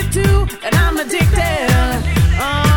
addicted to, and I'm addicted. Uh,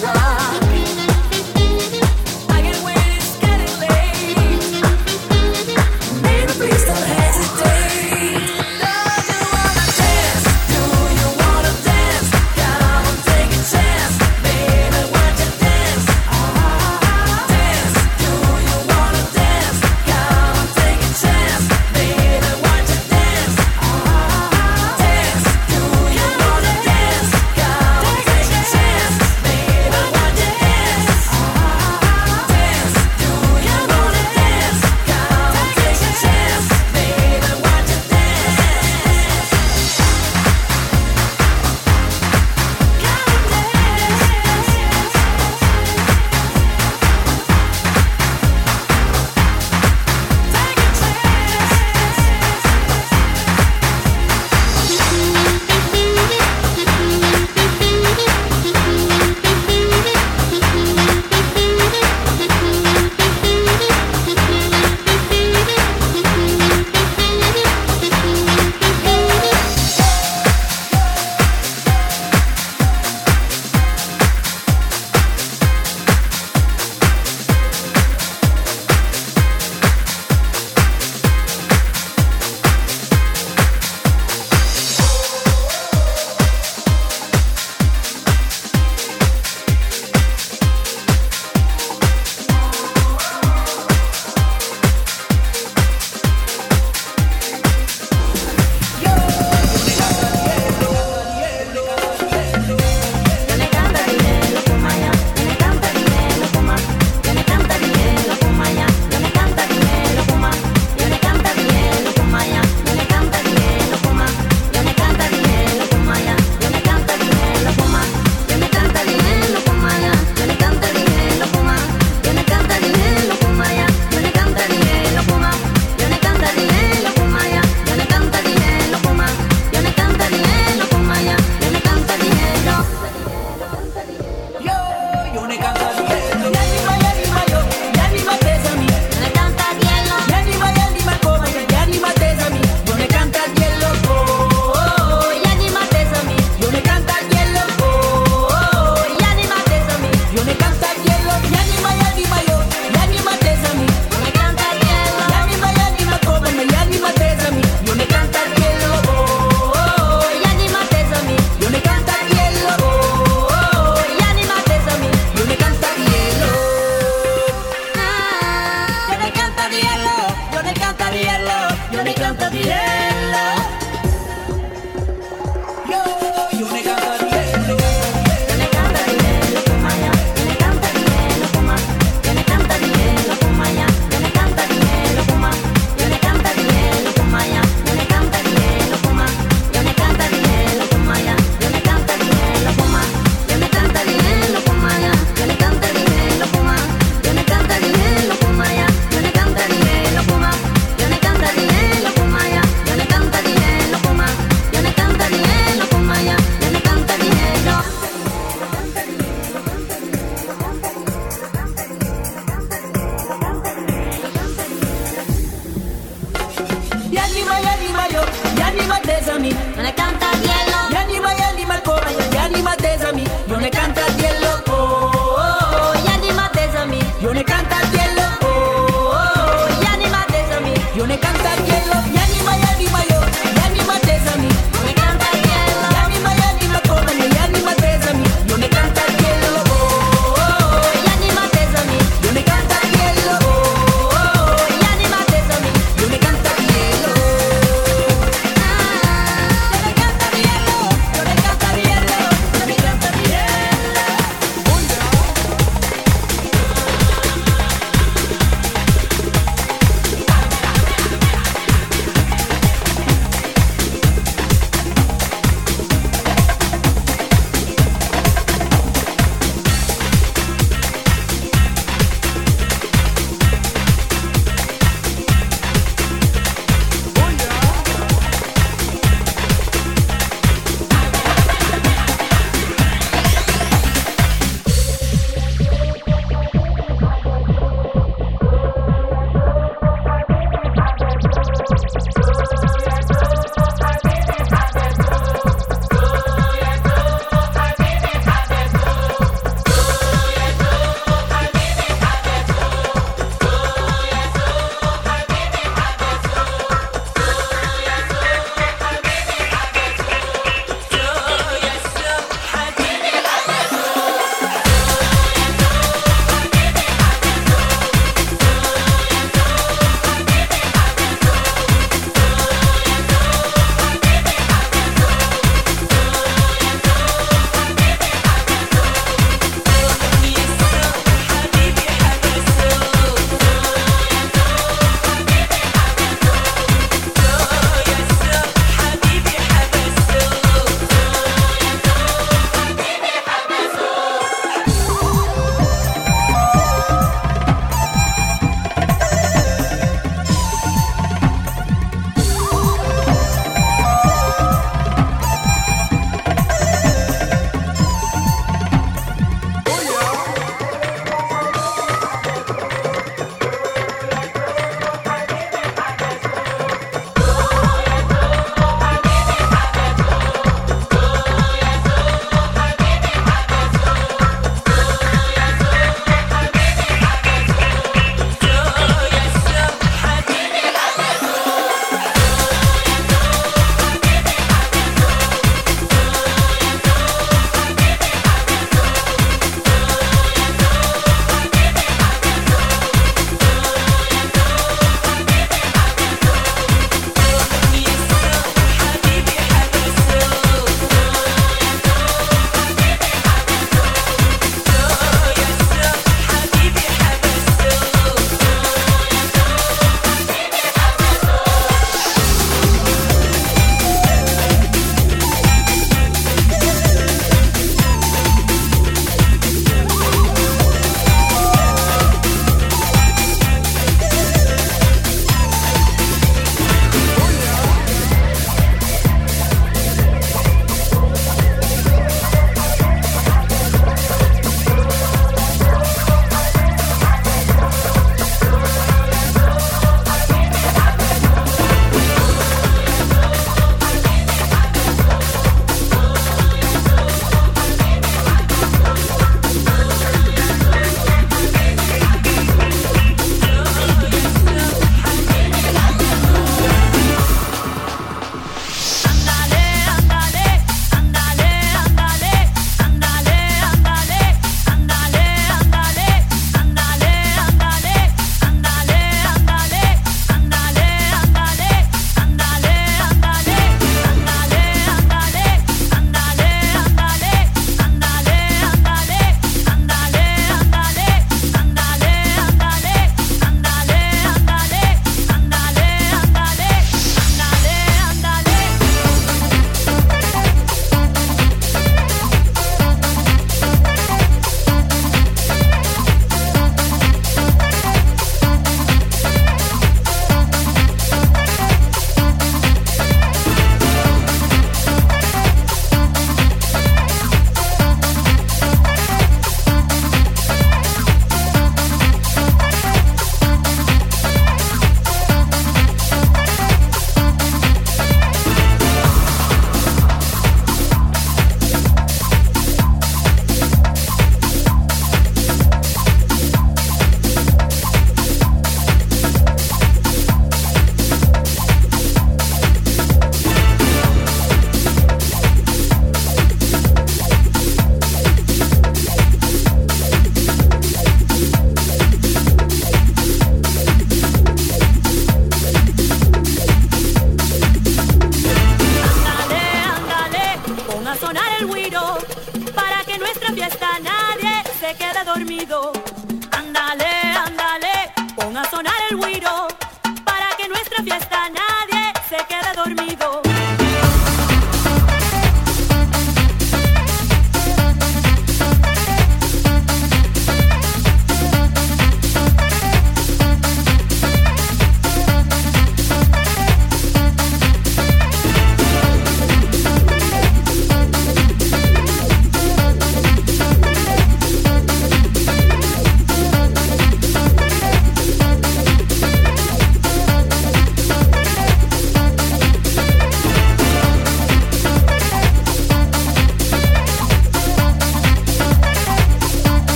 you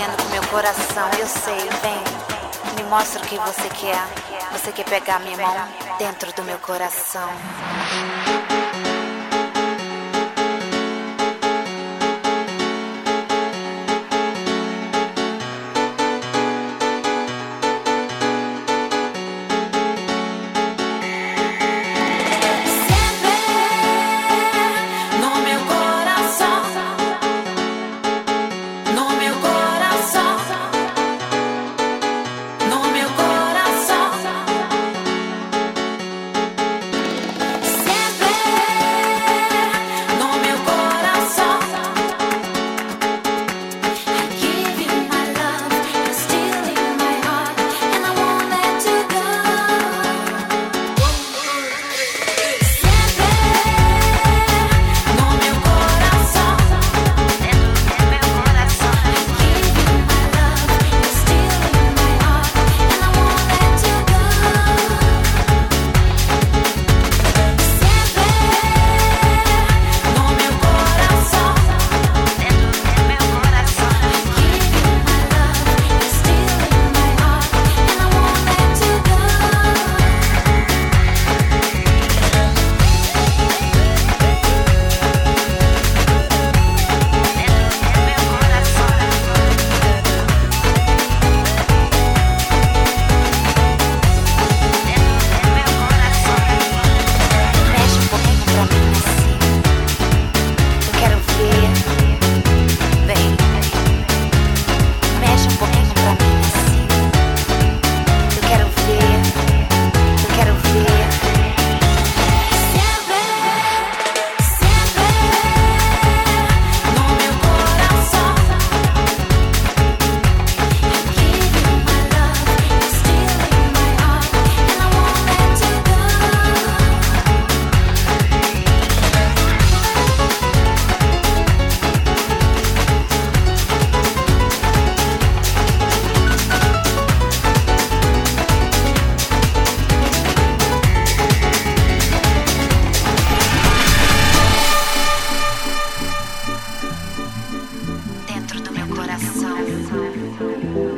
dizendo com meu coração, eu sei, vem, me mostra o que você quer. Você quer pegar minha mão dentro do meu coração. coração.